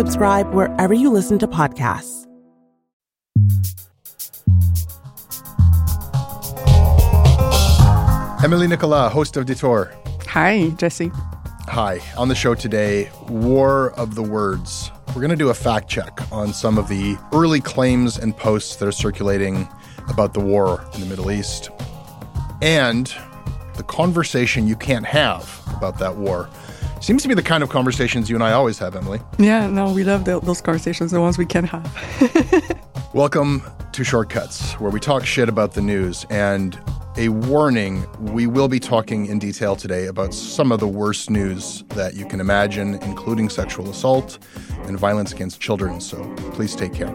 Subscribe wherever you listen to podcasts. Emilie Nicolas, host of Detour. Hi, Jesse. Hi. On the show today, War of the Words. We're going to do a fact check on some of the early claims and posts that are circulating about the war in the Middle East and the conversation you can't have about that war. Seems to be the kind of conversations you and I always have, Emilie. Yeah, no, we love the, those conversations, the ones we can have. Welcome to Short Cuts, where we talk shit about the news. And a warning we will be talking in detail today about some of the worst news that you can imagine, including sexual assault and violence against children. So please take care.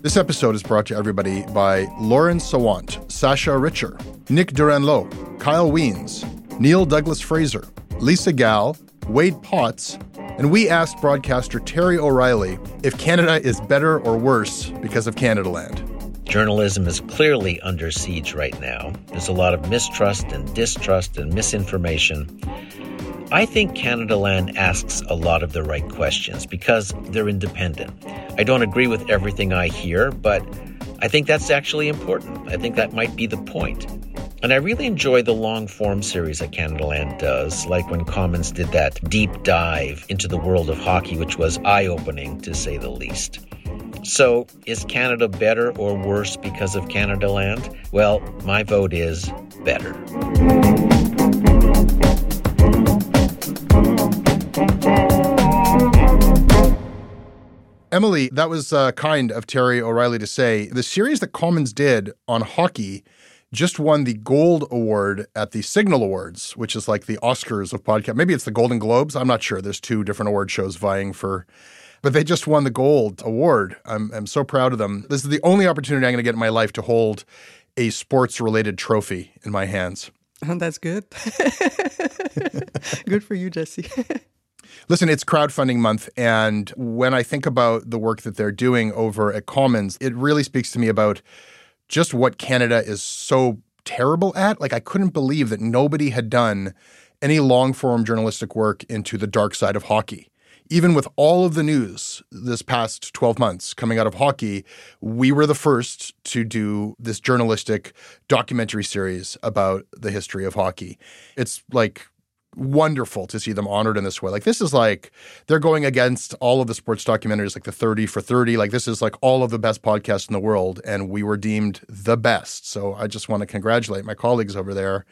This episode is brought to everybody by Lauren Sawant, Sasha Richer, Nick Duranlo, Kyle Wiens, Neil Douglas Fraser, Lisa Gall, Wade Potts, and we asked broadcaster Terry O'Reilly if Canada is better or worse because of Canadaland. Journalism is clearly under siege right now. There's a lot of mistrust and distrust and misinformation. I think Canadaland asks a lot of the right questions because they're independent. I don't agree with everything I hear, but I think that's actually important. I think that might be the point. And I really enjoy the long form series that Canadaland does, like when Commons did that deep dive into the world of hockey, which was eye opening to say the least. So, is Canada better or worse because of Canadaland? Well, my vote is better. Emilie, that was uh, kind of Terry O'Reilly to say. The series that Commons did on hockey just won the Gold Award at the Signal Awards, which is like the Oscars of podcast. Maybe it's the Golden Globes. I'm not sure. There's two different award shows vying for, but they just won the Gold Award. I'm, I'm so proud of them. This is the only opportunity I'm going to get in my life to hold a sports related trophy in my hands. Oh, that's good. good for you, Jesse. Listen, it's crowdfunding month. And when I think about the work that they're doing over at Commons, it really speaks to me about just what Canada is so terrible at. Like, I couldn't believe that nobody had done any long form journalistic work into the dark side of hockey. Even with all of the news this past 12 months coming out of hockey, we were the first to do this journalistic documentary series about the history of hockey. It's like wonderful to see them honored in this way. Like this is like they're going against all of the sports documentaries, like the 30 for 30. Like this is like all of the best podcasts in the world, and we were deemed the best. So I just want to congratulate my colleagues over there.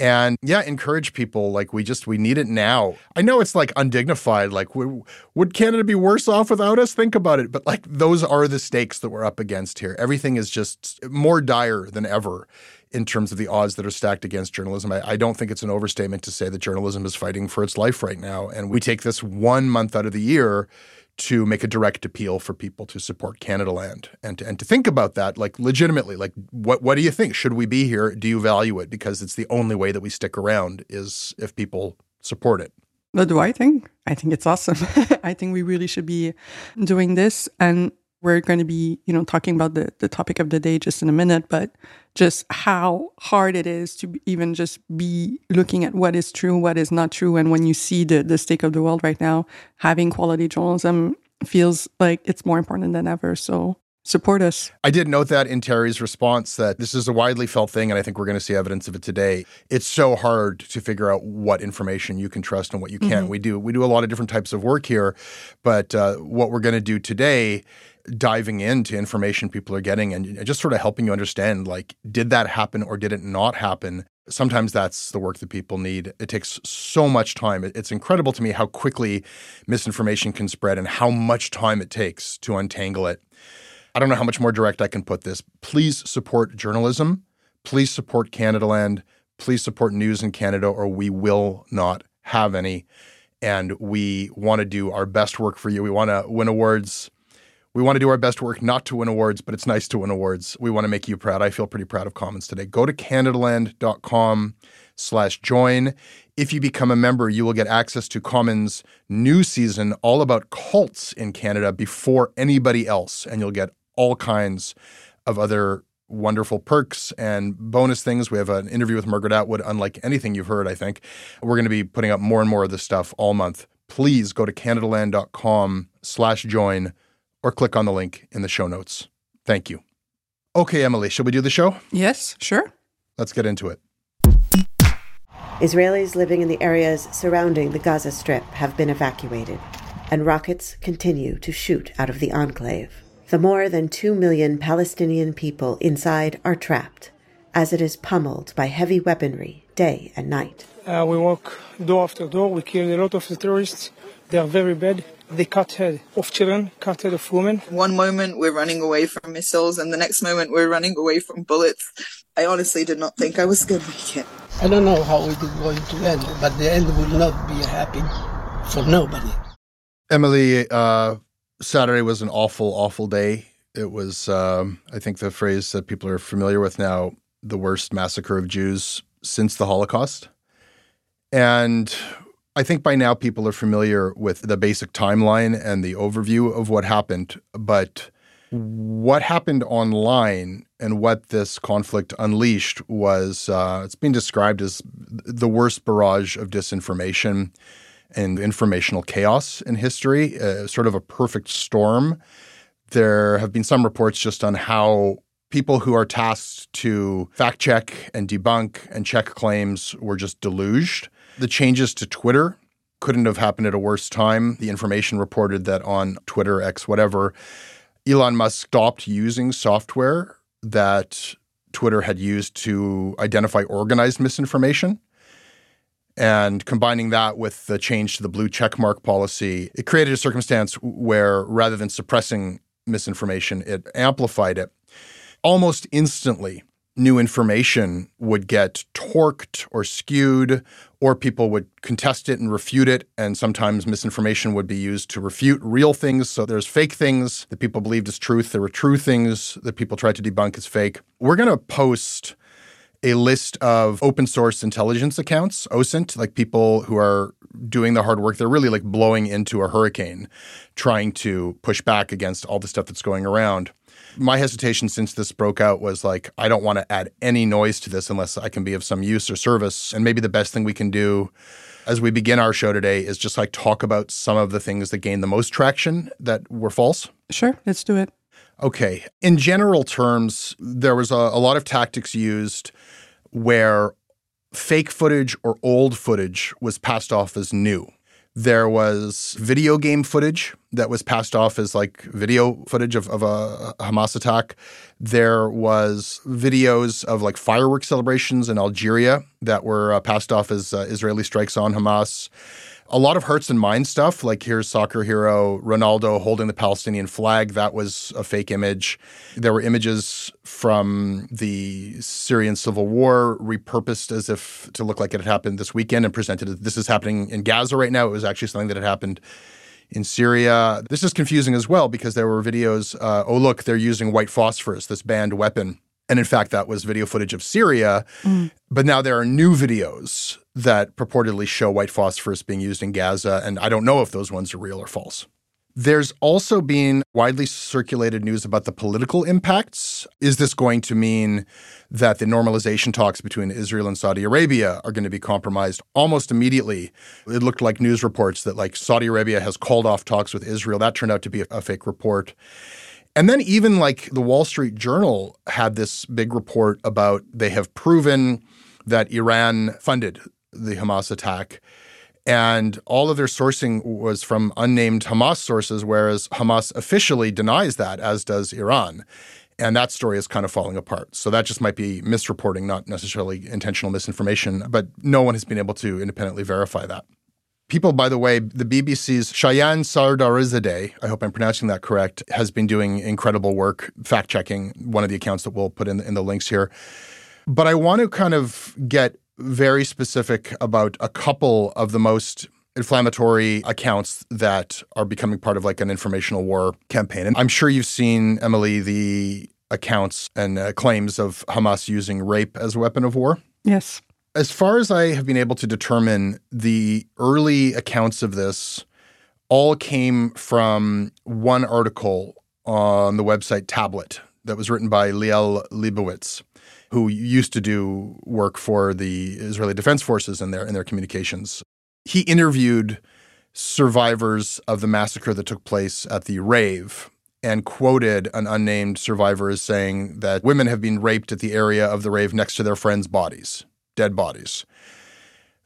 And yeah, encourage people. Like we just we need it now. I know it's like undignified. Like would Canada be worse off without us? Think about it. But like those are the stakes that we're up against here. Everything is just more dire than ever in terms of the odds that are stacked against journalism. I, I, don't think it's an overstatement to say that journalism is fighting for its life right now. And we take this one month out of the year to make a direct appeal for people to support Canadaland and to, and to think about that like legitimately like what what do you think should we be here do you value it because it's the only way that we stick around is if people support it. What do I think? I think it's awesome. I think we really should be doing this. And we're going to be, you know, talking about the, the topic of the day just in a minute, but just how hard it is to even just be looking at what is true, what is not true. And when you see the, the state of the world right now, having quality journalism feels like it's more important than ever. So support us. I did note that in Terry's response that this is a widely felt thing, and I think we're going to see evidence of it today. It's so hard to figure out what information you can trust and what you can't. Mm-hmm. We do we do a lot of different types of work here, but uh, what we're going to do today. Diving into information people are getting and just sort of helping you understand like, did that happen or did it not happen? Sometimes that's the work that people need. It takes so much time. It's incredible to me how quickly misinformation can spread and how much time it takes to untangle it. I don't know how much more direct I can put this. Please support journalism. Please support Canadaland. Please support news in Canada, or we will not have any. And we want to do our best work for you. We want to win awards. We want to do our best work not to win awards, but it's nice to win awards. We want to make you proud. I feel pretty proud of Commons today. Go to canadaland.com slash join. If you become a member, you will get access to Commons new season all about cults in Canada before anybody else. And you'll get all kinds of other wonderful perks and bonus things. We have an interview with Margaret Atwood, unlike anything you've heard, I think. We're going to be putting up more and more of this stuff all month. Please go to canadaland.com slash join or click on the link in the show notes. Thank you. Okay, Emilie, shall we do the show? Yes, sure. Let's get into it. Israelis living in the areas surrounding the Gaza Strip have been evacuated, and rockets continue to shoot out of the enclave. The more than two million Palestinian people inside are trapped, as it is pummeled by heavy weaponry day and night. Uh, we walk door after door. We kill a lot of the terrorists. They are very bad. They cut head of children, cut head of women. One moment we're running away from missiles, and the next moment we're running away from bullets. I honestly did not think I was going to make it. I don't know how it is going to end, but the end will not be happy for nobody. Emily, uh, Saturday was an awful, awful day. It was, um, I think, the phrase that people are familiar with now the worst massacre of Jews since the Holocaust. And I think by now people are familiar with the basic timeline and the overview of what happened. But what happened online and what this conflict unleashed was uh, it's been described as the worst barrage of disinformation and informational chaos in history, uh, sort of a perfect storm. There have been some reports just on how people who are tasked to fact check and debunk and check claims were just deluged. The changes to Twitter couldn't have happened at a worse time. The information reported that on Twitter, X, whatever, Elon Musk stopped using software that Twitter had used to identify organized misinformation. And combining that with the change to the blue checkmark policy, it created a circumstance where rather than suppressing misinformation, it amplified it. Almost instantly, new information would get torqued or skewed, or people would contest it and refute it. And sometimes misinformation would be used to refute real things. So there's fake things that people believed as truth. There were true things that people tried to debunk as fake. We're going to post a list of open source intelligence accounts, OSINT, like people who are doing the hard work. They're really like blowing into a hurricane, trying to push back against all the stuff that's going around. My hesitation since this broke out was like, I don't want to add any noise to this unless I can be of some use or service. And maybe the best thing we can do as we begin our show today is just like talk about some of the things that gained the most traction that were false. Sure, let's do it. Okay. In general terms, there was a, a lot of tactics used where fake footage or old footage was passed off as new. There was video game footage that was passed off as like video footage of, of a Hamas attack. There was videos of like fireworks celebrations in Algeria that were uh, passed off as uh, Israeli strikes on Hamas a lot of hearts and minds stuff. Like here's soccer hero Ronaldo holding the Palestinian flag. That was a fake image. There were images from the Syrian civil war repurposed as if to look like it had happened this weekend and presented as this is happening in Gaza right now. It was actually something that had happened in Syria. This is confusing as well because there were videos. Uh, oh, look, they're using white phosphorus, this banned weapon And in fact, that was video footage of Syria. Mm. But now there are new videos that purportedly show white phosphorus being used in Gaza. And I don't know if those ones are real or false. There's also been widely circulated news about the political impacts. Is this going to mean that the normalization talks between Israel and Saudi Arabia are going to be compromised almost immediately? It looked like news reports that like Saudi Arabia has called off talks with Israel. That turned out to be a, a fake report. And then even like the Wall Street Journal had this big report about they have proven that Iran funded the Hamas attack and all of their sourcing was from unnamed Hamas sources, whereas Hamas officially denies that, as does Iran. And that story is kind of falling apart. So that just might be misreporting, not necessarily intentional misinformation, but no one has been able to independently verify that. People, by the way, the BBC's Shayan Sardarizadeh, I hope I'm pronouncing that correct, has been doing incredible work fact checking one of the accounts that we'll put in, in the links here. But I want to kind of get very specific about a couple of the most inflammatory accounts that are becoming part of like an informational war campaign. And I'm sure you've seen, Emilie, the accounts and uh, claims of Hamas using rape as a weapon of war. Yes. As far as I have been able to determine, the early accounts of this all came from one article on the website Tablet that was written by Liel Leibovitz who used to do work for the Israeli Defense Forces in their in their communications. He interviewed survivors of the massacre that took place at the rave and quoted an unnamed survivor as saying that women have been raped at the area of the rave next to their friends' bodies, dead bodies.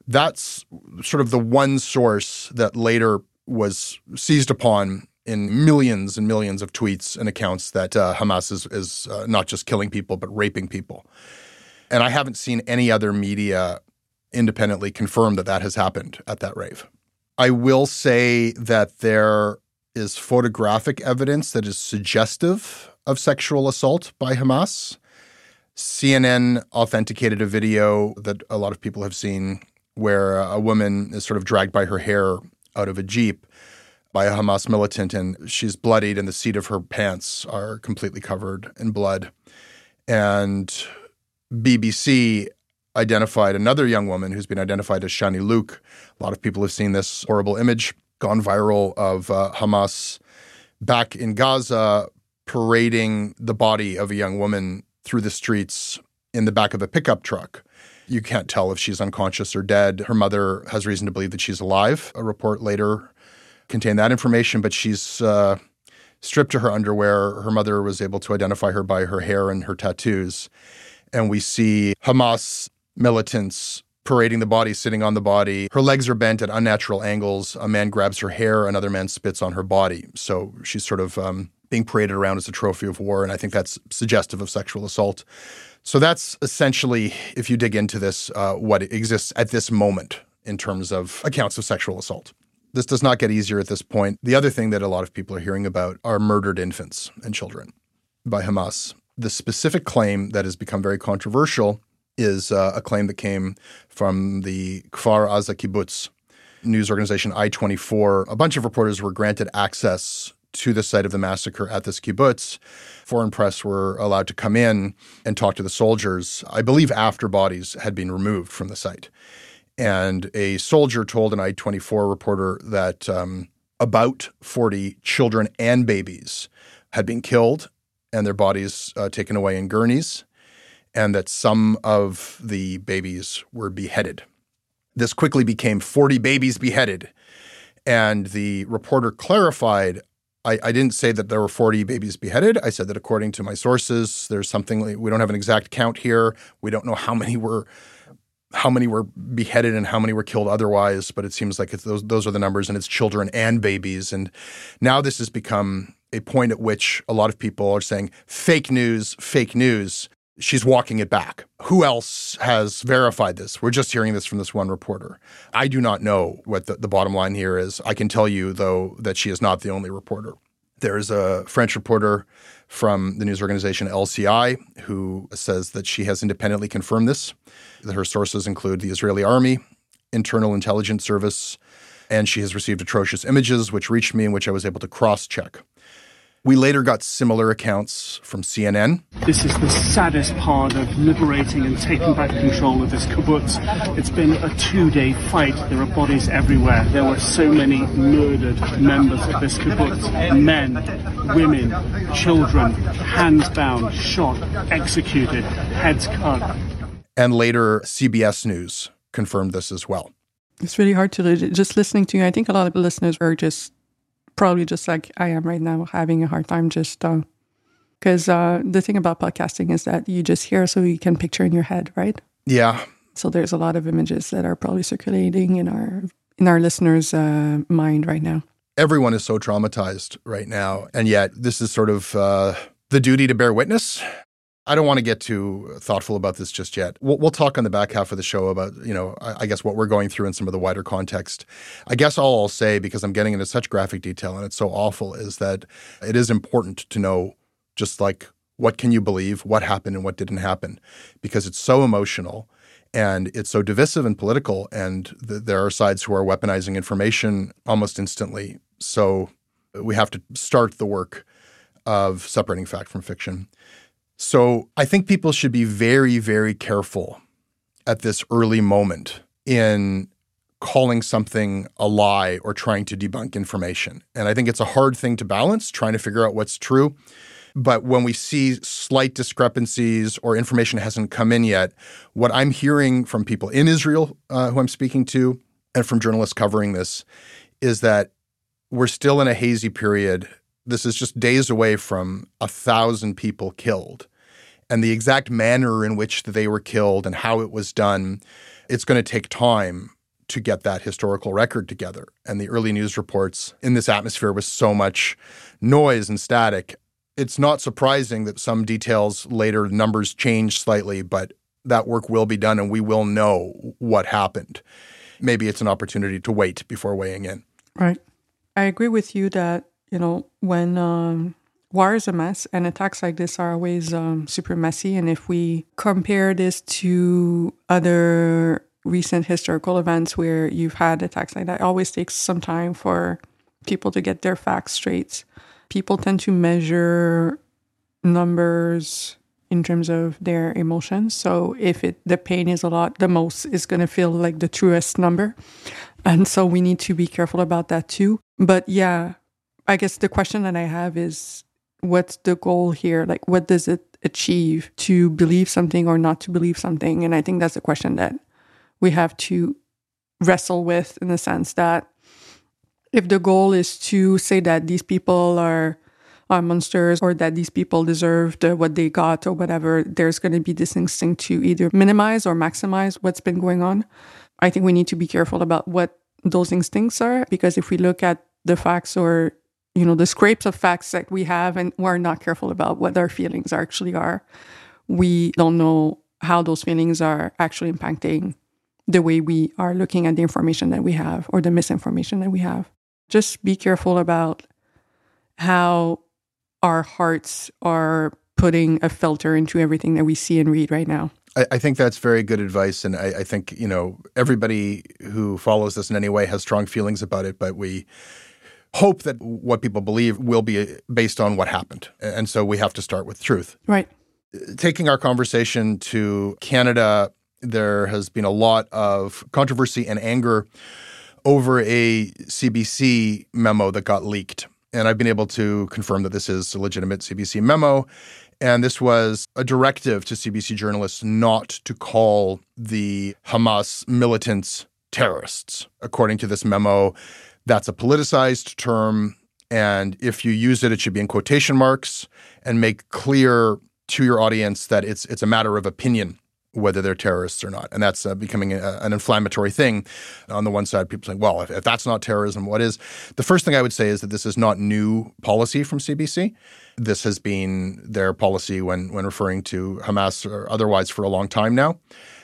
That's sort of the one source that later was seized upon in millions and millions of tweets and accounts that uh, Hamas is, is uh, not just killing people, but raping people. And I haven't seen any other media independently confirm that that has happened at that rave. I will say that there is photographic evidence that is suggestive of sexual assault by Hamas. CNN authenticated a video that a lot of people have seen where a woman is sort of dragged by her hair out of a Jeep by a Hamas militant, and she's bloodied, and the seat of her pants are completely covered in blood. And BBC identified another young woman who's been identified as Shani Louk. A lot of people have seen this horrible image gone viral of uh, Hamas back in Gaza parading the body of a young woman through the streets in the back of a pickup truck. You can't tell if she's unconscious or dead. Her mother has reason to believe that she's alive. A report later contained that information, but she's uh, stripped to her underwear. Her mother was able to identify her by her hair and her tattoos. And we see Hamas militants parading the body, sitting on the body. Her legs are bent at unnatural angles. A man grabs her hair, another man spits on her body. So she's sort of um, being paraded around as a trophy of war. And I think that's suggestive of sexual assault. So that's essentially, if you dig into this, uh, what exists at this moment in terms of accounts of sexual assault. This does not get easier at this point. The other thing that a lot of people are hearing about are murdered infants and children by Hamas. The specific claim that has become very controversial is uh, a claim that came from the Kfar Aza Kibbutz news organization I24. A bunch of reporters were granted access to the site of the massacre at this kibbutz. Foreign press were allowed to come in and talk to the soldiers, I believe after bodies had been removed from the site. And a soldier told an I24 reporter that um, about 40 children and babies had been killed and their bodies uh, taken away in gurneys, and that some of the babies were beheaded. This quickly became 40 babies beheaded. And the reporter clarified I, I, didn't say that there were 40 babies beheaded. I said that according to my sources, there's something, we don't have an exact count here. We don't know how many were how many were beheaded and how many were killed otherwise, but it seems like those those are the numbers, and it's children and babies. And now this has become a point at which a lot of people are saying fake news, fake news. She's walking it back. Who else has verified this? We're just hearing this from this one reporter. I do not know what the, the bottom line here is. I can tell you, though, that she is not the only reporter. There's a French reporter from the news organization LCI who says that she has independently confirmed this. That her sources include the Israeli army, internal intelligence service, and she has received atrocious images which reached me and which I was able to cross check. We later got similar accounts from CNN. This is the saddest part of liberating and taking back control of this kibbutz. It's been a two-day fight. There are bodies everywhere. There were so many murdered members of this kibbutz. Men, women, children, hands bound, shot, executed, heads cut. And later, CBS News confirmed this as well. It's really hard to just listening to you. I think a lot of listeners are just probably just like I am right now, having a hard time just because uh, uh, the thing about podcasting is that you just hear so you can picture in your head, right? Yeah. So there's a lot of images that are probably circulating in our in our listeners' uh, mind right now. Everyone is so traumatized right now, and yet this is sort of uh, the duty to bear witness. I don't want to get too thoughtful about this just yet. We'll, we'll, talk on the back half of the show about, you know, I, I, guess what we're going through in some of the wider context. I guess all I'll say, because I'm getting into such graphic detail and it's so awful, is that it is important to know just like what can you believe, what happened and what didn't happen, because it's so emotional and it's so divisive and political. And th- there are sides who are weaponizing information almost instantly. So we have to start the work of separating fact from fiction. So I think people should be very, very careful at this early moment in calling something a lie or trying to debunk information. And I think it's a hard thing to balance, trying to figure out what's true. But when we see slight discrepancies or information hasn't come in yet, what I'm hearing from people in Israel uh, who I'm speaking to and from journalists covering this is that we're still in a hazy period this is just days away from a thousand people killed. And the exact manner in which they were killed and how it was done, it's going to take time to get that historical record together. And the early news reports in this atmosphere with so much noise and static, it's not surprising that some details later, numbers change slightly, but that work will be done and we will know what happened. Maybe it's an opportunity to wait before weighing in. Right. I agree with you that you know, when um, war is a mess and attacks like this are always um, super messy. And if we compare this to other recent historical events where you've had attacks like that, it always takes some time for people to get their facts straight. People tend to measure numbers in terms of their emotions. So if it the pain is a lot, the most is going to feel like the truest number. And so we need to be careful about that too. But yeah, I guess the question that I have is what's the goal here? Like, what does it achieve to believe something or not to believe something? And I think that's a question that we have to wrestle with in the sense that if the goal is to say that these people are are monsters or that these people deserved what they got or whatever, there's going to be this instinct to either minimize or maximize what's been going on. I think we need to be careful about what those instincts are because if we look at the facts or you know the scrapes of facts that we have and we're not careful about what our feelings actually are we don't know how those feelings are actually impacting the way we are looking at the information that we have or the misinformation that we have just be careful about how our hearts are putting a filter into everything that we see and read right now I, think that's very good advice, and I, I, think you know everybody who follows this in any way has strong feelings about it. But we hope that what people believe will be based on what happened. And so we have to start with truth. Right. Taking our conversation to Canada, there has been a lot of controversy and anger over a CBC memo that got leaked. And I've been able to confirm that this is a legitimate CBC memo. And this was a directive to CBC journalists not to call the Hamas militants terrorists. According to this memo, that's a politicized term. And if you use it, it should be in quotation marks and make clear to your audience that it's it's a matter of opinion whether they're terrorists or not. And that's uh, becoming a, an inflammatory thing. On the one side, people saying, well, if, if, that's not terrorism, what is? The first thing I would say is that this is not new policy from CBC. This has been their policy when, when referring to Hamas or otherwise for a long time now.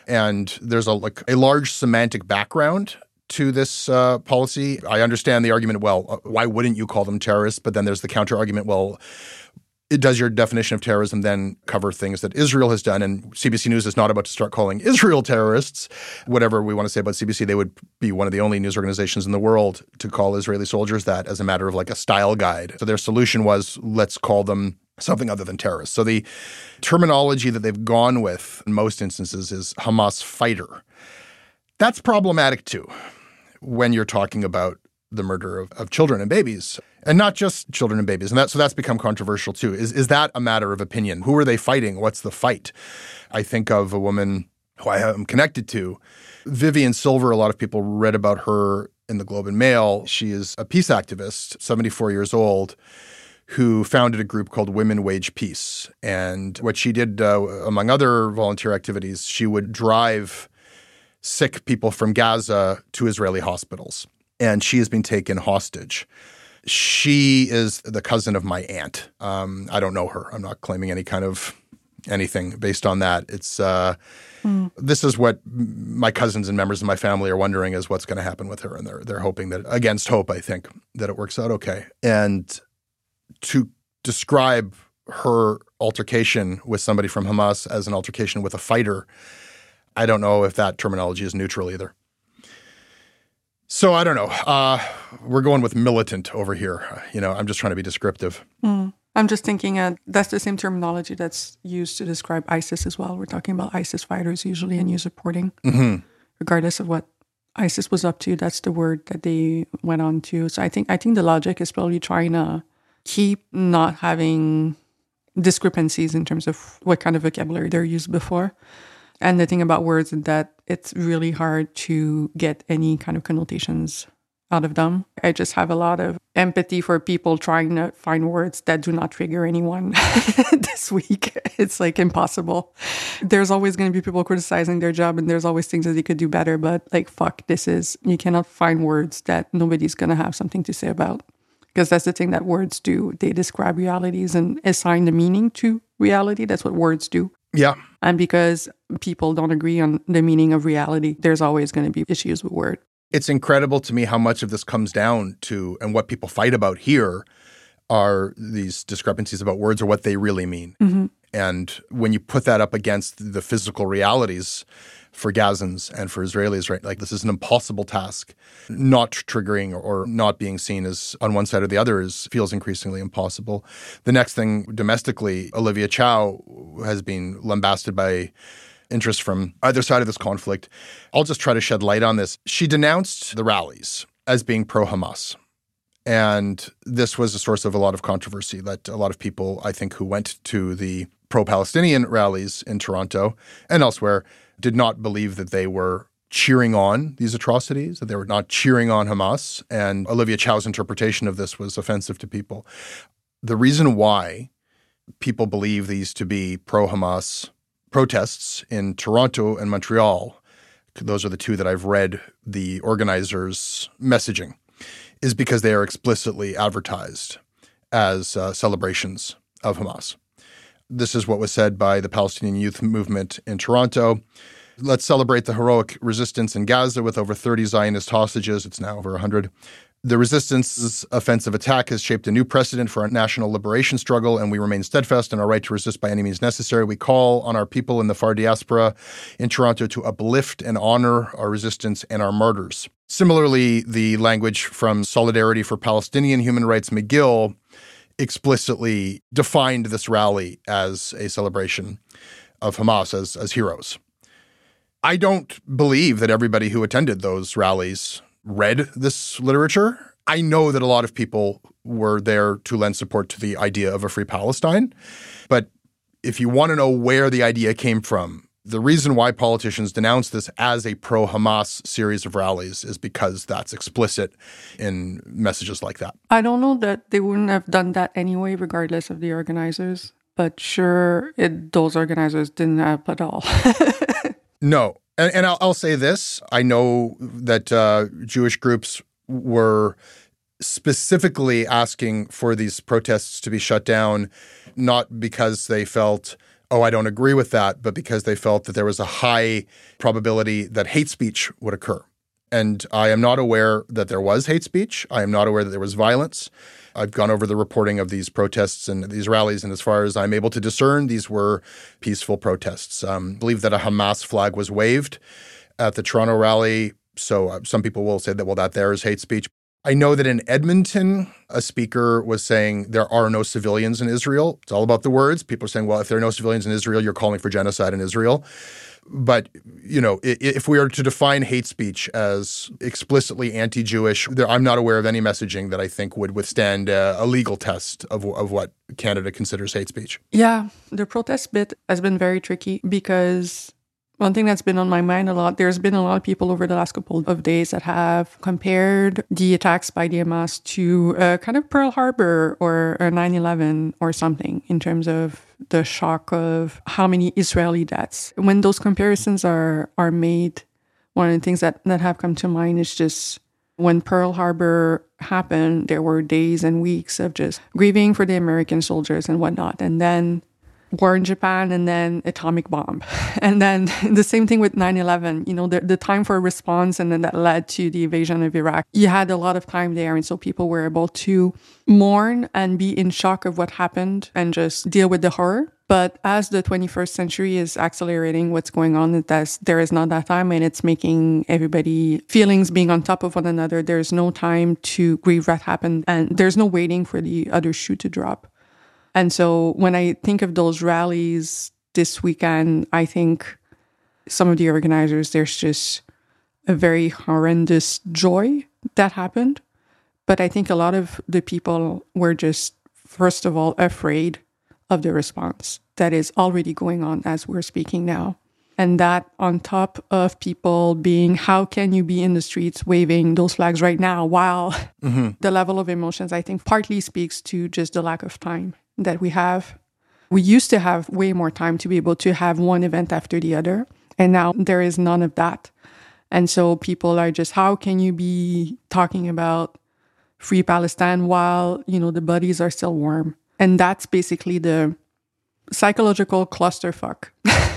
And there's a, like, a large semantic background to this uh, policy. I understand the argument, well, uh, why wouldn't you call them terrorists? But then there's the counter argument, well, does your definition of terrorism then cover things that Israel has done? And CBC News is not about to start calling Israel terrorists. Whatever we want to say about CBC, they would be one of the only news organizations in the world to call Israeli soldiers that as a matter of like a style guide. So their solution was let's call them something other than terrorists. So the terminology that they've gone with in most instances is Hamas fighter. That's problematic too when you're talking about the murder of, of children and babies and not just children and babies. And that, so that's become controversial too. Is, is that a matter of opinion? Who are they fighting? What's the fight? I think of a woman who I am connected to, Vivian Silver. A lot of people read about her in the Globe and Mail. She is a peace activist, 74 years old, who founded a group called Women Wage Peace. And what she did, uh, among other volunteer activities, she would drive sick people from Gaza to Israeli hospitals. And she has been taken hostage. She is the cousin of my aunt. Um, I don't know her. I'm not claiming any kind of anything based on that. It's uh, mm. this is what my cousins and members of my family are wondering is what's going to happen with her, and they're they're hoping that against hope, I think that it works out okay. And to describe her altercation with somebody from Hamas as an altercation with a fighter, I don't know if that terminology is neutral either. So I don't know. Uh, we're going with militant over here. You know, I'm just trying to be descriptive. Mm. I'm just thinking uh, that's the same terminology that's used to describe ISIS as well. We're talking about ISIS fighters usually in news reporting, mm-hmm. regardless of what ISIS was up to. That's the word that they went on to. So I think I think the logic is probably trying to keep not having discrepancies in terms of what kind of vocabulary they're used before. And the thing about words is that it's really hard to get any kind of connotations out of them. I just have a lot of empathy for people trying to find words that do not trigger anyone this week. It's like impossible. There's always going to be people criticizing their job and there's always things that they could do better, but like, fuck, this is, you cannot find words that nobody's going to have something to say about. Because that's the thing that words do. They describe realities and assign the meaning to reality. That's what words do. Yeah. And because people don't agree on the meaning of reality, there's always going to be issues with word. It's incredible to me how much of this comes down to, and what people fight about here are these discrepancies about words or what they really mean. Mm-hmm. And when you put that up against the physical realities for Gazans and for Israelis, right? Like this is an impossible task. Not triggering or not being seen as on one side or the other is feels increasingly impossible. The next thing domestically, Olivia Chow has been lambasted by interest from either side of this conflict. I'll just try to shed light on this. She denounced the rallies as being pro Hamas. And this was a source of a lot of controversy that a lot of people, I think, who went to the pro Palestinian rallies in Toronto and elsewhere did not believe that they were cheering on these atrocities, that they were not cheering on Hamas. And Olivia Chow's interpretation of this was offensive to people. The reason why people believe these to be pro Hamas protests in Toronto and Montreal, those are the two that I've read the organizers' messaging, is because they are explicitly advertised as uh, celebrations of Hamas. This is what was said by the Palestinian Youth Movement in Toronto. Let's celebrate the heroic resistance in Gaza with over 30 Zionist hostages. It's now over 100. The resistance's offensive attack has shaped a new precedent for our national liberation struggle, and we remain steadfast in our right to resist by any means necessary. We call on our people in the far diaspora in Toronto to uplift and honor our resistance and our martyrs. Similarly, the language from Solidarity for Palestinian Human Rights McGill explicitly defined this rally as a celebration of Hamas as, as heroes. I don't believe that everybody who attended those rallies read this literature. I know that a lot of people were there to lend support to the idea of a free Palestine. But if you want to know where the idea came from, the reason why politicians denounce this as a pro Hamas series of rallies is because that's explicit in messages like that. I don't know that they wouldn't have done that anyway, regardless of the organizers. But sure, it, those organizers didn't help at all. no. And, and I'll, I'll, say this I know that uh, Jewish groups were specifically asking for these protests to be shut down, not because they felt oh, I don't agree with that, but because they felt that there was a high probability that hate speech would occur. And I am not aware that there was hate speech. I am not aware that there was violence. I've gone over the reporting of these protests and these rallies, and as far as I'm able to discern, these were peaceful protests. Um, I believe that a Hamas flag was waved at the Toronto rally. So uh, some people will say that, well, that there is hate speech. I know that in Edmonton, a speaker was saying there are no civilians in Israel. It's all about the words. People are saying, well, if there are no civilians in Israel, you're calling for genocide in Israel. But, you know, if we are to define hate speech as explicitly anti Jewish, I'm not aware of any messaging that I think would withstand a, a legal test of, of what Canada considers hate speech. Yeah, the protest bit has been very tricky because one thing that's been on my mind a lot, there's been a lot of people over the last couple of days that have compared the attacks by the Hamas to kind of Pearl Harbor or 9 11 or something in terms of the shock of how many Israeli deaths. When those comparisons are, are made, one of the things that, that have come to mind is just when Pearl Harbor happened, there were days and weeks of just grieving for the American soldiers and whatnot. And then war in Japan and then atomic bomb. And then the same thing with 9-11, you know, the, the time for response and then that led to the invasion of Iraq. You had a lot of time there. And so people were able to mourn and be in shock of what happened and just deal with the horror. But as the 21st century is accelerating, what's going on that there is not that time and it's making everybody feelings being on top of one another. There's no time to grieve what happened and there's no waiting for the other shoe to drop. And so when I think of those rallies this weekend, I think some of the organizers, there's just a very horrendous joy that happened. But I think a lot of the people were just, first of all, afraid of the response that is already going on as we're speaking now. And that on top of people being, how can you be in the streets waving those flags right now? While mm-hmm. the level of emotions, I think, partly speaks to just the lack of time that we have. We used to have way more time to be able to have one event after the other. And now there is none of that. And so people are just, how can you be talking about free Palestine while, you know, the bodies are still warm? And that's basically the psychological clusterfuck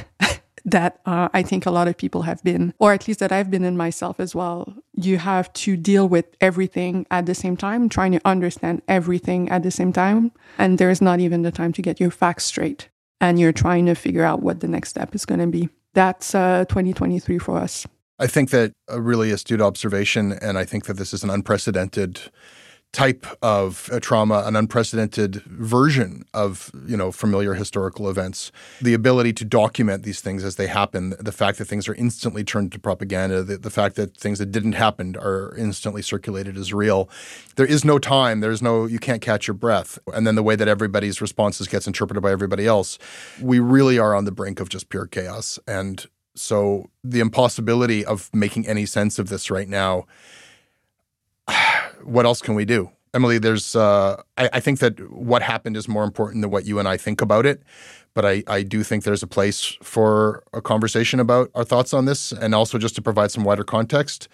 that uh, I think a lot of people have been, or at least that I've been in myself as well. You have to deal with everything at the same time, trying to understand everything at the same time. And there's not even the time to get your facts straight. And you're trying to figure out what the next step is going to be. That's uh, 2023 for us. I think that a really astute observation, and I think that this is an unprecedented type of uh, trauma, an unprecedented version of you know familiar historical events. The ability to document these things as they happen, the fact that things are instantly turned to propaganda, the, the fact that things that didn't happen are instantly circulated as real. There is no time. There's no you can't catch your breath, and then the way that everybody's responses gets interpreted by everybody else. We really are on the brink of just pure chaos, and so the impossibility of making any sense of this right now what else can we do? Emilie, there's, uh, I, I, think that what happened is more important than what you and I think about it. But I, I do think there's a place for a conversation about our thoughts on this and also just to provide some wider context.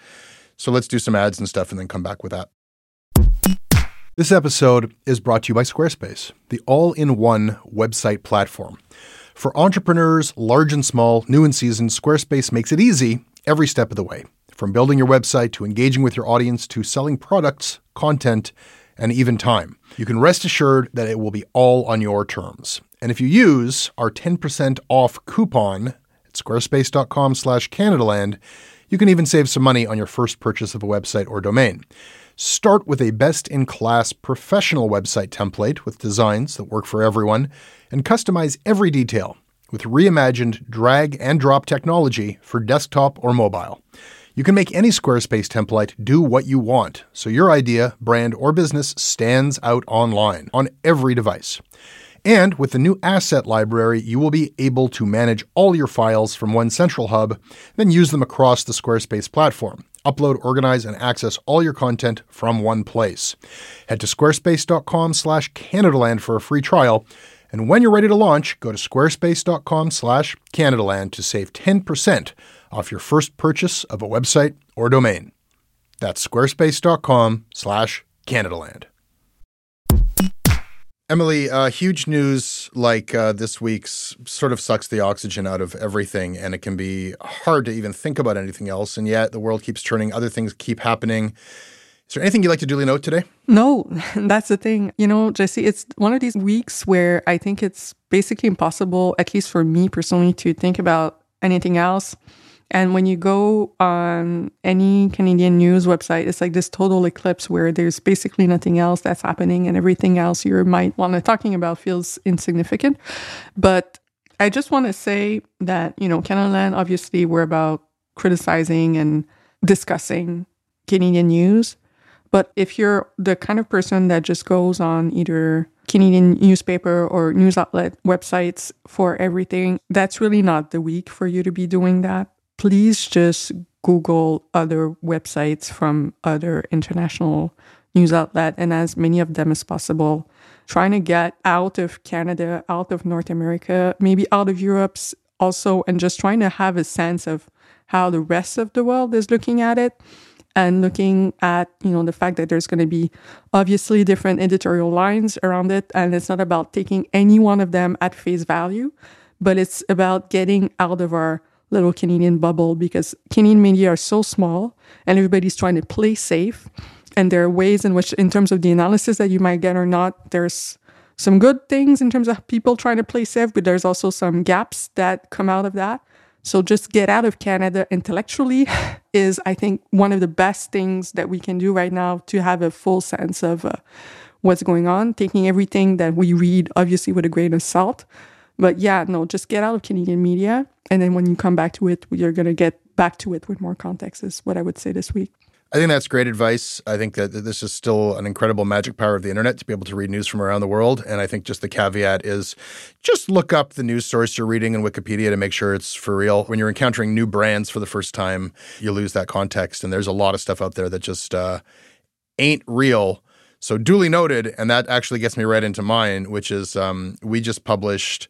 So let's do some ads and stuff and then come back with that. This episode is brought to you by Squarespace, the all in one website platform. For entrepreneurs, large and small, new and seasoned, Squarespace makes it easy every step of the way. From building your website to engaging with your audience to selling products, content, and even time. You can rest assured that it will be all on your terms. And if you use our 10% off coupon at squarespace.com slash Canadaland, you can even save some money on your first purchase of a website or domain. Start with a best-in-class professional website template with designs that work for everyone and customize every detail with reimagined drag and drop technology for desktop or mobile. You can make any Squarespace template do what you want, so your idea, brand, or business stands out online on every device. And with the new asset library, you will be able to manage all your files from one central hub, then use them across the Squarespace platform. Upload, organize, and access all your content from one place. Head to squarespace.com slash Canadaland for a free trial. And when you're ready to launch, go to squarespace.com slash Canadaland to save 10% off your first purchase of a website or domain. That's squarespace.com slash Canadaland. Emilie, uh, huge news like uh, this week's sort of sucks the oxygen out of everything, and it can be hard to even think about anything else. And yet, the world keeps turning, other things keep happening. Is there anything you'd like to duly note today? No, that's the thing. You know, Jesse, it's one of these weeks where I think it's basically impossible, at least for me personally, to think about anything else. And when you go on any Canadian news website, it's like this total eclipse where there's basically nothing else that's happening and everything else you might want to talking about feels insignificant. But I just want to say that, you know, Canadaland, obviously, we're about criticizing and discussing Canadian news. But if you're the kind of person that just goes on either Canadian newspaper or news outlet websites for everything, that's really not the week for you to be doing that. Please just Google other websites from other international news outlet and as many of them as possible. Trying to get out of Canada, out of North America, maybe out of Europe also, and just trying to have a sense of how the rest of the world is looking at it and looking at you know the fact that there's going to be obviously different editorial lines around it and it's not about taking any one of them at face value but it's about getting out of our little canadian bubble because canadian media are so small and everybody's trying to play safe and there are ways in which in terms of the analysis that you might get or not there's some good things in terms of people trying to play safe but there's also some gaps that come out of that so just get out of Canada intellectually is, I think, one of the best things that we can do right now to have a full sense of uh, what's going on, taking everything that we read, obviously, with a grain of salt. But yeah, no, just get out of Canadian media. And then when you come back to it, you're going to get back to it with more context, is what I would say this week. I think that's great advice. I think that this is still an incredible magic power of the internet to be able to read news from around the world. And I think just the caveat is just look up the news source you're reading in Wikipedia to make sure it's for real. When you're encountering new brands for the first time, you lose that context. And there's a lot of stuff out there that just uh, ain't real. So duly noted, and that actually gets me right into mine, which is um, we just published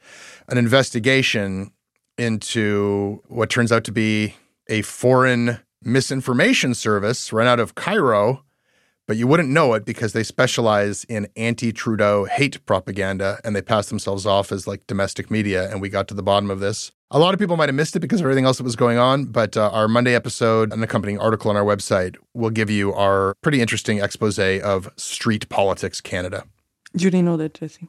an investigation into what turns out to be a foreign misinformation service run out of Cairo, but you wouldn't know it because they specialize in anti Trudeau hate propaganda and they pass themselves off as like domestic media. And we got to the bottom of this. A lot of people might have missed it because of everything else that was going on, but uh, our Monday episode, an accompanying article on our website, will give you our pretty interesting expose of street politics Canada. Know that, Jesse.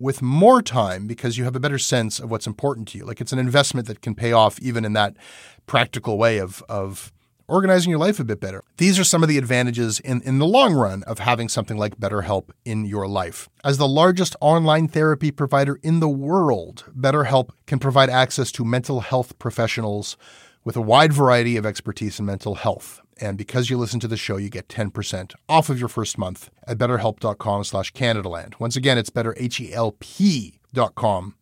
with more time because you have a better sense of what's important to you. Like it's an investment that can pay off even in that practical way of of organizing your life a bit better. These are some of the advantages in, in the long run of having something like BetterHelp in your life. As the largest online therapy provider in the world, BetterHelp can provide access to mental health professionals with a wide variety of expertise in mental health. And because you listen to the show, you get 10% off of your first month at betterhelp.com slash Canadaland. Once again, it's betterhelp.com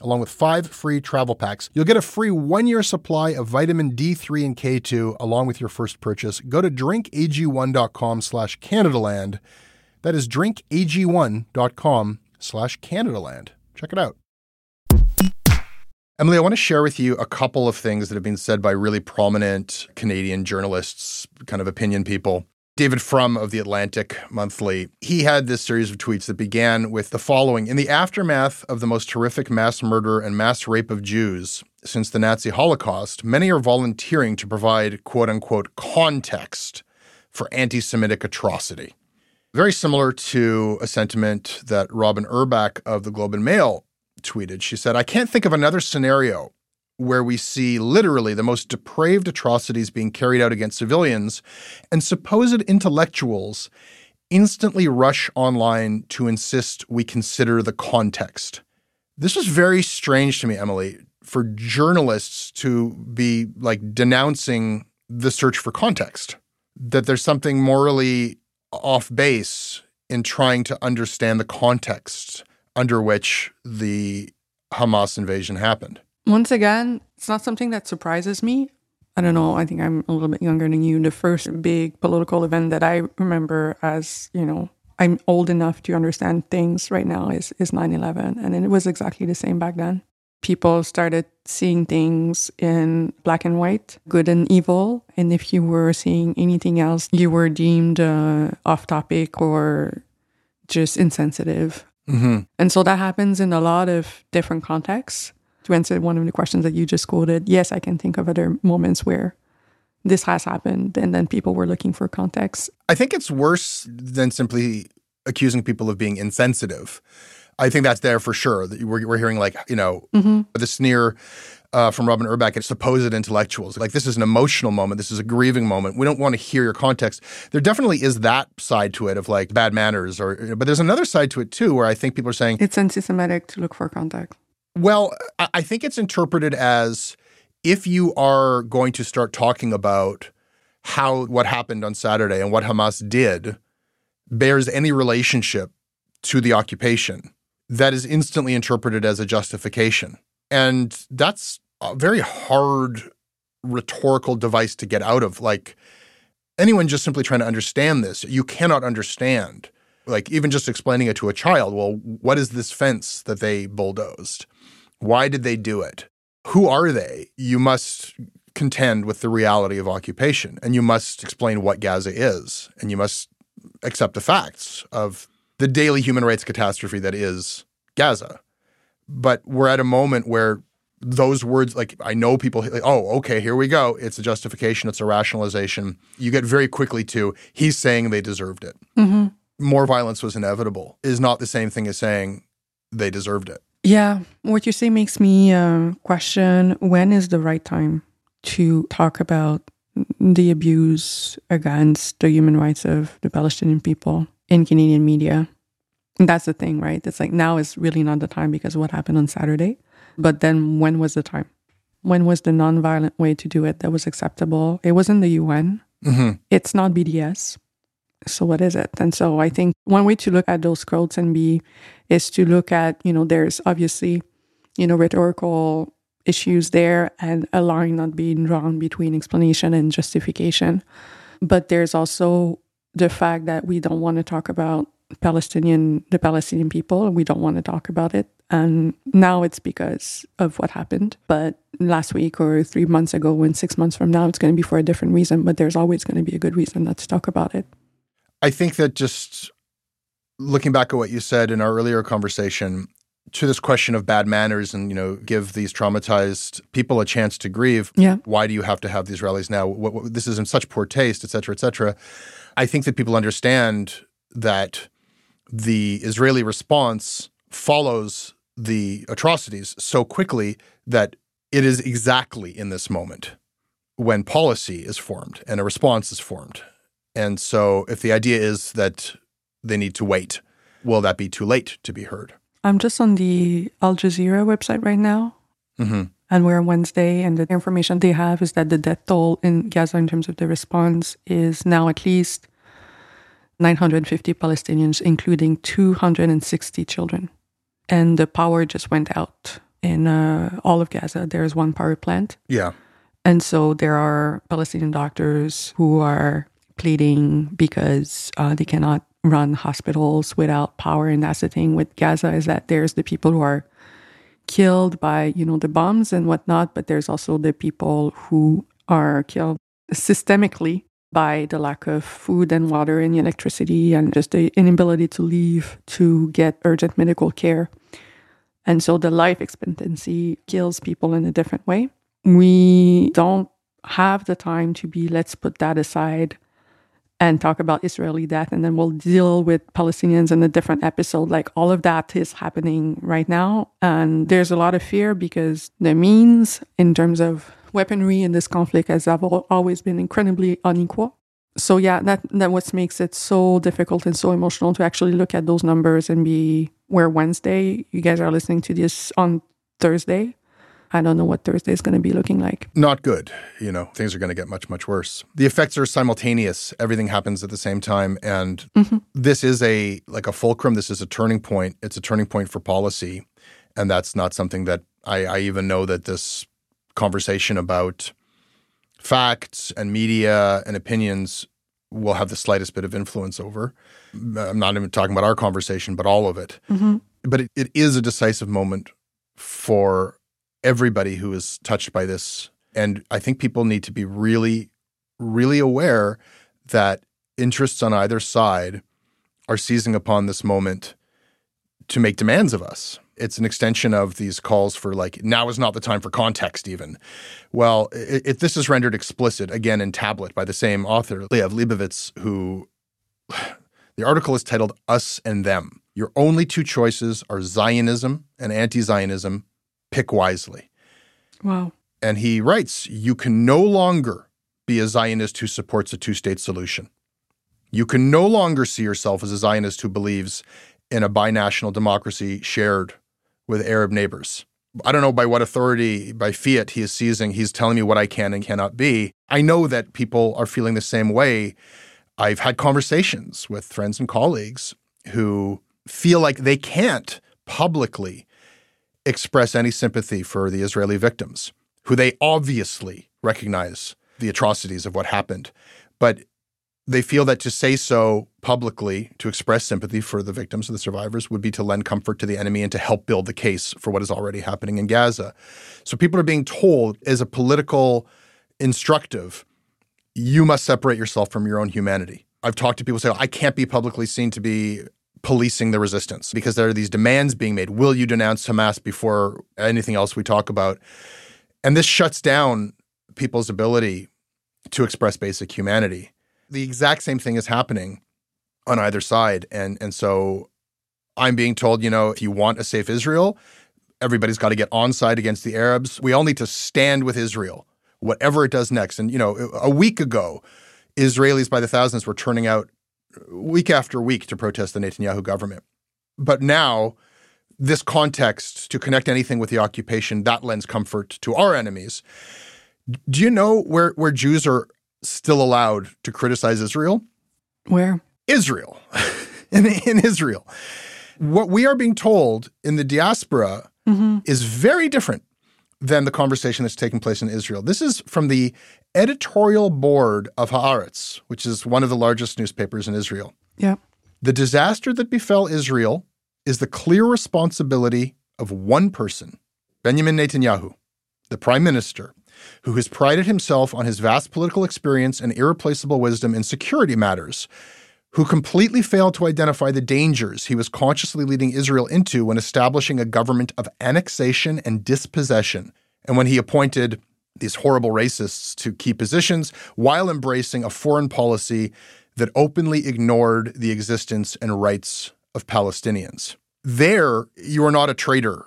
along with five free travel packs. You'll get a free one year supply of vitamin D3 and K2 along with your first purchase. Go to drinkag1.com slash Canadaland. That is drinkag1.com slash Canadaland. Check it out. Emilie, I want to share with you a couple of things that have been said by really prominent Canadian journalists, kind of opinion people. David Frum of The Atlantic Monthly, he had this series of tweets that began with the following In the aftermath of the most horrific mass murder and mass rape of Jews since the Nazi Holocaust, many are volunteering to provide quote unquote context for anti Semitic atrocity. Very similar to a sentiment that Robyn Urback of the Globe and Mail tweeted. She said, I can't think of another scenario where we see literally the most depraved atrocities being carried out against civilians, and supposed intellectuals instantly rush online to insist we consider the context. This was very strange to me, Emilie, for journalists to be like denouncing the search for context, that there's something morally off base in trying to understand the context under which the Hamas invasion happened. Once again, it's not something that surprises me. I don't know. I think I'm a little bit younger than you. The first big political event that I remember as, you know, I'm old enough to understand things right now is, is 9 11. And it was exactly the same back then. People started seeing things in black and white, good and evil. And if you were seeing anything else, you were deemed uh, off topic or just insensitive. Mm-hmm. And so that happens in a lot of different contexts to answer one of the questions that you just quoted, yes, I can think of other moments where this has happened and then people were looking for context. I think it's worse than simply accusing people of being insensitive. I think that's there for sure. We're, we're hearing like, you know, mm-hmm. the sneer uh, from Robyn Urback at supposed intellectuals. Like, this is an emotional moment. This is a grieving moment. We don't want to hear your context. There definitely is that side to it of like bad manners, or but there's another side to it too, where I think people are saying it's anti-Semitic to look for context. Well, I think it's interpreted as if you are going to start talking about how what happened on Saturday and what Hamas did bears any relationship to the occupation, that is instantly interpreted as a justification. And that's a very hard rhetorical device to get out of. Like anyone just simply trying to understand this, you cannot understand. Like even just explaining it to a child, well, what is this fence that they bulldozed? Why did they do it? Who are they? You must contend with the reality of occupation and you must explain what Gaza is and you must accept the facts of the daily human rights catastrophe that is Gaza. But we're at a moment where those words, like I know people, like, oh, okay, here we go. It's a justification, it's a rationalization. You get very quickly to he's saying they deserved it. Mm-hmm. More violence was inevitable is not the same thing as saying they deserved it. Yeah, what you say makes me uh, question when is the right time to talk about the abuse against the human rights of the Palestinian people in Canadian media. And that's the thing, right? It's like now is really not the time because of what happened on Saturday. But then when was the time? When was the nonviolent way to do it that was acceptable? It wasn't the UN. Mm-hmm. It's not BDS. So what is it? And so I think one way to look at those quotes and be is to look at, you know, there's obviously, you know, rhetorical issues there and a line not being drawn between explanation and justification. But there's also the fact that we don't want to talk about Palestinian the Palestinian people and we don't want to talk about it. And now it's because of what happened. But last week or three months ago and six months from now it's going to be for a different reason. But there's always going to be a good reason not to talk about it. I think that just looking back at what you said in our earlier conversation to this question of bad manners and you know give these traumatized people a chance to grieve yeah. why do you have to have these rallies now? What, what, this is in such poor taste et cetera et cetera. I think that people understand that the israeli response follows the atrocities so quickly that it is exactly in this moment when policy is formed and a response is formed and so, if the idea is that they need to wait, will that be too late to be heard? I'm just on the Al Jazeera website right now. Mm-hmm. And we're on Wednesday, and the information they have is that the death toll in Gaza, in terms of the response, is now at least 950 Palestinians, including 260 children. And the power just went out in uh, all of Gaza. There is one power plant. Yeah. And so there are Palestinian doctors who are pleading because uh, they cannot run hospitals without power. And that's the thing with Gaza is that there's the people who are killed by, you know, the bombs and whatnot, but there's also the people who are killed systemically by the lack of food and water and electricity and just the inability to leave to get urgent medical care. And so the life expectancy kills people in a different way. We don't have the time to be, let's put that aside and talk about Israeli death, and then we'll deal with Palestinians in a different episode. Like all of that is happening right now. And there's a lot of fear because the means in terms of weaponry in this conflict has always been incredibly unequal. So yeah, that that what makes it so difficult and so emotional to actually look at those numbers and be where Wednesday you guys are listening to this on Thursday. I don't know what Thursday is going to be looking like. Not good. You know, things are going to get much, much worse. The effects are simultaneous. Everything happens at the same time. And mm-hmm. this is a, like a fulcrum. This is a turning point. It's a turning point for policy. And that's not something that I, I even know that this conversation about facts and media and opinions will have the slightest bit of influence over. I'm not even talking about our conversation, but all of it. Mm-hmm. But it, it is a decisive moment for everybody who is touched by this. And I think people need to be really, really aware that interests on either side are seizing upon this moment to make demands of us. It's an extension of these calls for like now is not the time for context even. Well if this is rendered explicit again in tablet by the same author Liel Leibovitz who the article is titled us and them. Your only two choices are zionism and anti-zionism pick wisely wow and he writes you can no longer be a zionist who supports a two-state solution you can no longer see yourself as a zionist who believes in a binational democracy shared with Arab neighbors. I don't know by what authority, by fiat, he is seizing. He's telling me what I can and cannot be. I know that people are feeling the same way. I've had conversations with friends and colleagues who feel like they can't publicly express any sympathy for the Israeli victims, who they obviously recognize the atrocities of what happened. But they feel that to say so publicly, to express sympathy for the victims and the survivors, would be to lend comfort to the enemy and to help build the case for what is already happening in Gaza. So people are being told, as a political instructive, you must separate yourself from your own humanity. I've talked to people who say, I can't be publicly seen to be policing the resistance because there are these demands being made. Will you denounce Hamas before anything else we talk about? And this shuts down people's ability to express basic humanity the exact same thing is happening on either side. And and so I'm being told, you know, if you want a safe Israel, everybody's got to get on side against the Arabs. We all need to stand with Israel, whatever it does next. And you know, a week ago, Israelis by the thousands were turning out week after week to protest the Netanyahu government. But now this context to connect anything with the occupation that lends comfort to our enemies. Do you know where where Jews are still allowed to criticize Israel? Where? Israel. in, in Israel. What we are being told in the diaspora mm-hmm. is very different than the conversation that's taking place in Israel. This is from the editorial board of Haaretz, which is one of the largest newspapers in Israel. Yeah. The disaster that befell Israel is the clear responsibility of one person, Benjamin Netanyahu, the prime minister, who has prided himself on his vast political experience and irreplaceable wisdom in security matters, who completely failed to identify the dangers he was consciously leading Israel into when establishing a government of annexation and dispossession, and when he appointed these horrible racists to key positions while embracing a foreign policy that openly ignored the existence and rights of Palestinians. There, you are not a traitor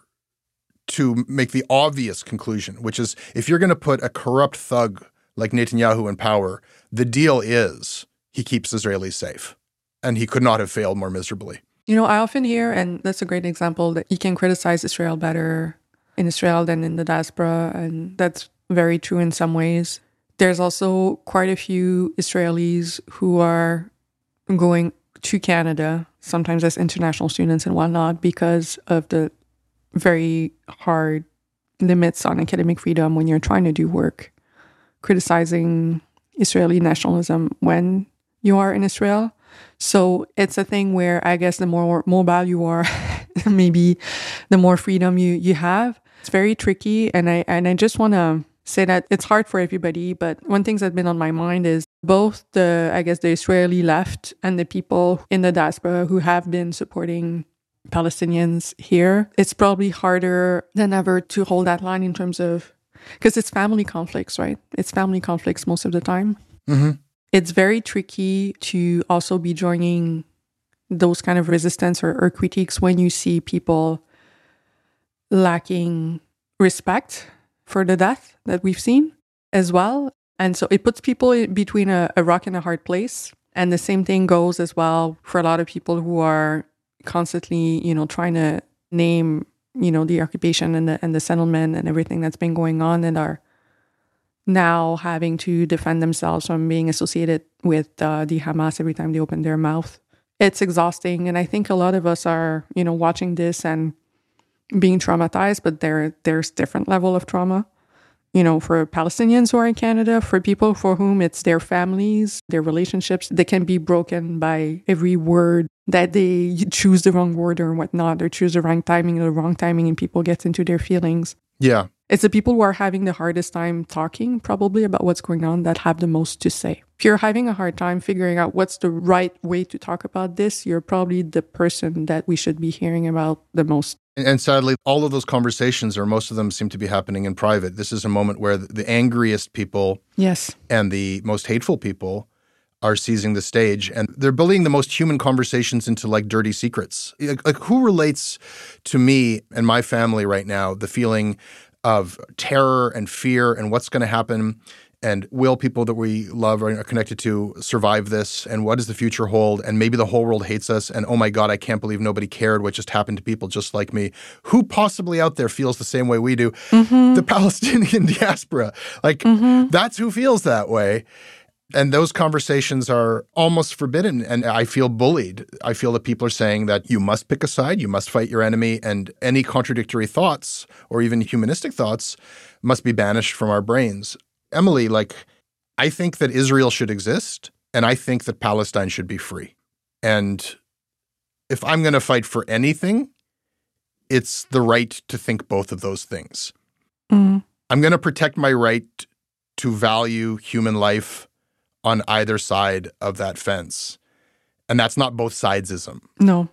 to make the obvious conclusion, which is if you're going to put a corrupt thug like Netanyahu in power, the deal is he keeps Israelis safe. And he could not have failed more miserably. You know, I often hear, and that's a great example, that you can criticize Israel better in Israel than in the diaspora. And that's very true in some ways. There's also quite a few Israelis who are going to Canada, sometimes as international students and whatnot, because of the very hard limits on academic freedom when you're trying to do work, criticizing Israeli nationalism when you are in Israel. So it's a thing where I guess the more mobile you are, maybe the more freedom you, you have. It's very tricky. And I, and I just want to say that it's hard for everybody, but one thing that's been on my mind is both the, I guess, the Israeli left and the people in the diaspora who have been supporting Palestinians here. It's probably harder than ever to hold that line in terms of, because it's family conflicts, right? It's family conflicts most of the time. Mm-hmm. It's very tricky to also be joining those kind of resistance or, or critiques when you see people lacking respect for the death that we've seen as well. And so it puts people between a, a rock and a hard place. And the same thing goes as well for a lot of people who are constantly, you know, trying to name, you know, the occupation and the and the settlement and everything that's been going on and are now having to defend themselves from being associated with uh, the Hamas every time they open their mouth. It's exhausting, and I think a lot of us are, you know, watching this and being traumatized, but there there's different level of trauma. You know, for Palestinians who are in Canada, for people for whom it's their families, their relationships, they can be broken by every word that they choose the wrong word or whatnot, or choose the wrong timing or the wrong timing, and people get into their feelings. Yeah. It's the people who are having the hardest time talking, probably about what's going on, that have the most to say. If you're having a hard time figuring out what's the right way to talk about this, you're probably the person that we should be hearing about the most. And sadly, all of those conversations, or most of them, seem to be happening in private. This is a moment where the angriest people yes. and the most hateful people are seizing the stage and they're building the most human conversations into like dirty secrets. Like, like, who relates to me and my family right now the feeling of terror and fear and what's going to happen and will people that we love or are connected to survive this and what does the future hold? And maybe the whole world hates us and oh my god I can't believe nobody cared what just happened to people just like me. Who possibly out there feels the same way we do? Mm-hmm. the Palestinian diaspora. Like mm-hmm. that's who feels that way and those conversations are almost forbidden. And I feel bullied. I feel that people are saying that you must pick a side, you must fight your enemy, and any contradictory thoughts or even humanistic thoughts must be banished from our brains. Emilie, like, I think that Israel should exist, and I think that Palestine should be free. And if I'm going to fight for anything, it's the right to think both of those things. Mm. I'm going to protect my right to value human life on either side of that fence. And that's not both sidesism. No,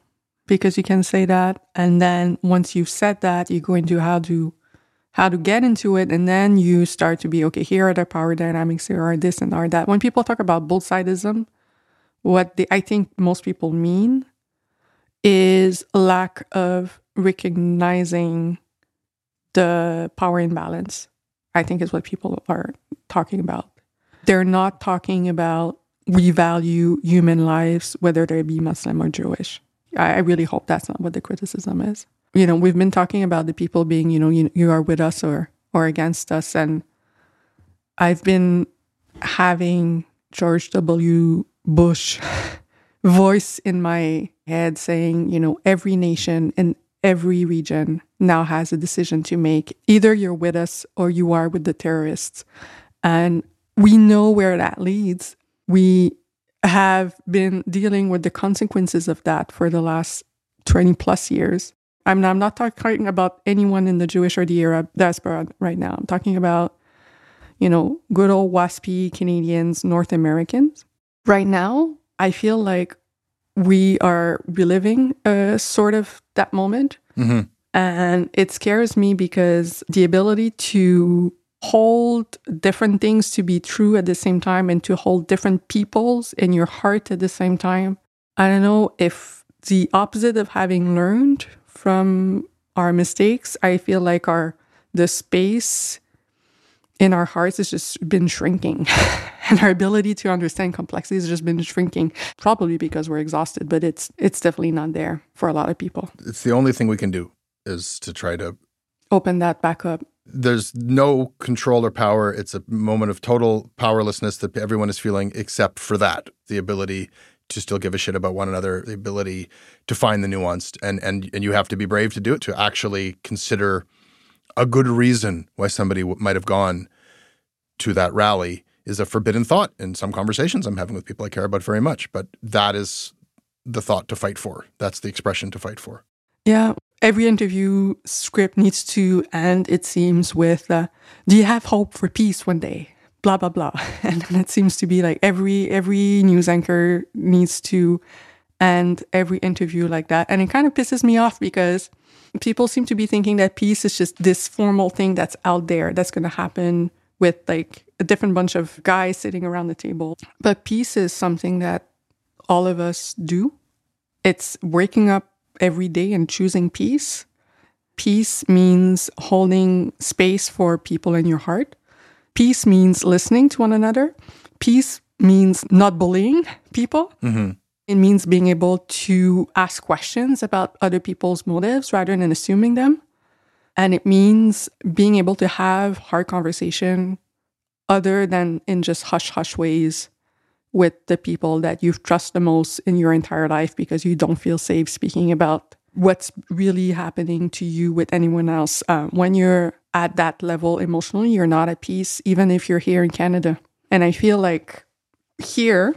because you can say that. And then once you've said that, you go into how to how to get into it. And then you start to be, okay, here are the power dynamics, here are this and are that. When people talk about both sidism, what they, I think most people mean is lack of recognizing the power imbalance. I think is what people are talking about. They're not talking about we value human lives, whether they be Muslim or Jewish. I, I really hope that's not what the criticism is. You know, we've been talking about the people being, you know, you, you are with us or or against us, and I've been having George W. Bush voice in my head saying, you know, every nation in every region now has a decision to make. Either you're with us or you are with the terrorists. And we know where that leads. We have been dealing with the consequences of that for the last 20 plus years. I'm not, I'm not talking about anyone in the Jewish or the Arab diaspora right now. I'm talking about, you know, good old waspy Canadians, North Americans. Right now, I feel like we are reliving a sort of that moment. Mm-hmm. And it scares me because the ability to hold different things to be true at the same time and to hold different peoples in your heart at the same time. I don't know if the opposite of having learned from our mistakes, I feel like our the space in our hearts has just been shrinking. and our ability to understand complexity has just been shrinking, probably because we're exhausted, but it's it's definitely not there for a lot of people. It's the only thing we can do is to try to open that back up. There's no control or power. It's a moment of total powerlessness that everyone is feeling, except for that the ability to still give a shit about one another, the ability to find the nuanced, and and and you have to be brave to do it. To actually consider a good reason why somebody w- might have gone to that rally is a forbidden thought in some conversations I'm having with people I care about very much. But that is the thought to fight for. That's the expression to fight for. Yeah, every interview script needs to end, it seems, with uh, Do you have hope for peace one day? Blah, blah, blah. And it seems to be like every every news anchor needs to end every interview like that. And it kind of pisses me off because people seem to be thinking that peace is just this formal thing that's out there that's going to happen with like a different bunch of guys sitting around the table. But peace is something that all of us do. It's waking up every day and choosing peace. Peace means holding space for people in your heart. Peace means listening to one another. Peace means not bullying people. Mm-hmm. It means being able to ask questions about other people's motives rather than assuming them. And it means being able to have hard conversation other than in just hush hush ways with the people that you've trust the most in your entire life because you don't feel safe speaking about what's really happening to you with anyone else. Uh, when you're at that level emotionally, you're not at peace, even if you're here in Canada. And I feel like here,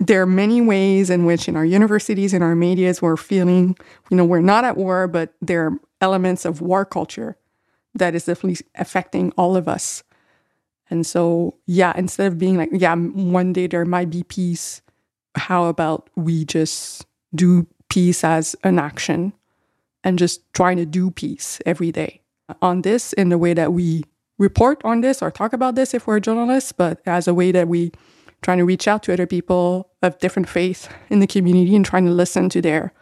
there are many ways in which in our universities in our medias we're feeling you know we're not at war but there are elements of war culture that is definitely affecting all of us and so yeah instead of being like yeah one day there might be peace how about we just do peace as an action and just trying to do peace every day? On this in the way that we report on this or talk about this if we're journalists but as a way that we trying to reach out to other people of different faith in the community and trying to listen to their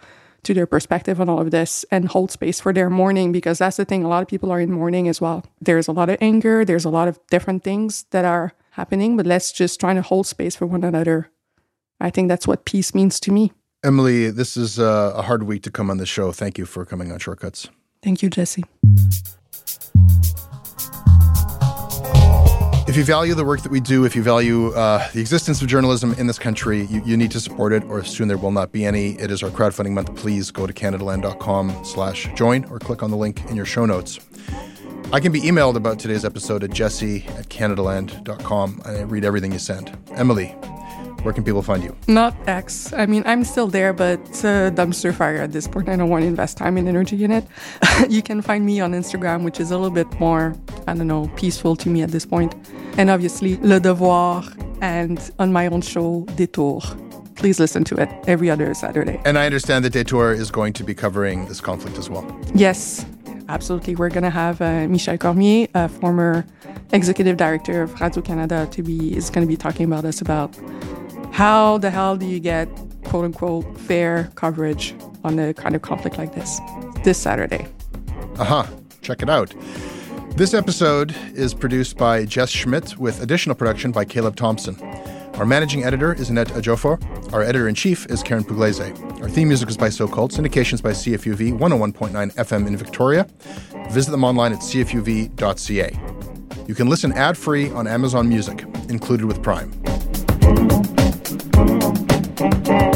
to their perspective on all of this and hold space for their mourning because that's the thing. A lot of people are in mourning as well. There's a lot of anger. There's a lot of different things that are happening but let's just try to hold space for one another. I think that's what peace means to me. Emilie, this is uh, a hard week to come on the show. Thank you for coming on Short Cuts. thank you jesse If you value the work that we do, if you value uh, the existence of journalism in this country, you, you need to support it, or soon there will not be any. It is our crowdfunding month. Please go to canadaland.com slash join or click on the link in your show notes. I can be emailed about today's episode at jesse at canadaland.com. I read everything you send. Emilie, where can people find you? Not X. I mean, I'm still there, but it's a dumpster fire at this point. I don't want to invest time and energy in it. you can find me on Instagram, which is a little bit more, I don't know, peaceful to me at this point. And obviously, Le Devoir and on my own show, Détour. Please listen to it every other Saturday. And I understand that Detour is going to be covering this conflict as well. Yes, absolutely. We're going to have uh, Michel Cormier, a former executive director of Radio Canada, to be is going to be talking about us about how the hell do you get quote unquote fair coverage on a kind of conflict like this this Saturday. Aha, uh-huh. check it out. This episode is produced by Jess Schmidt with additional production by Caleb Thompson. Our managing editor is Annette Ejiofor. Our editor in chief is Karyn Pugliese. Our theme music is by So Called. Syndications by CFUV 101.9 FM in Victoria. Visit them online at cfuv.ca. You can listen ad free on Amazon Music, included with Prime. Boom, boom, boom.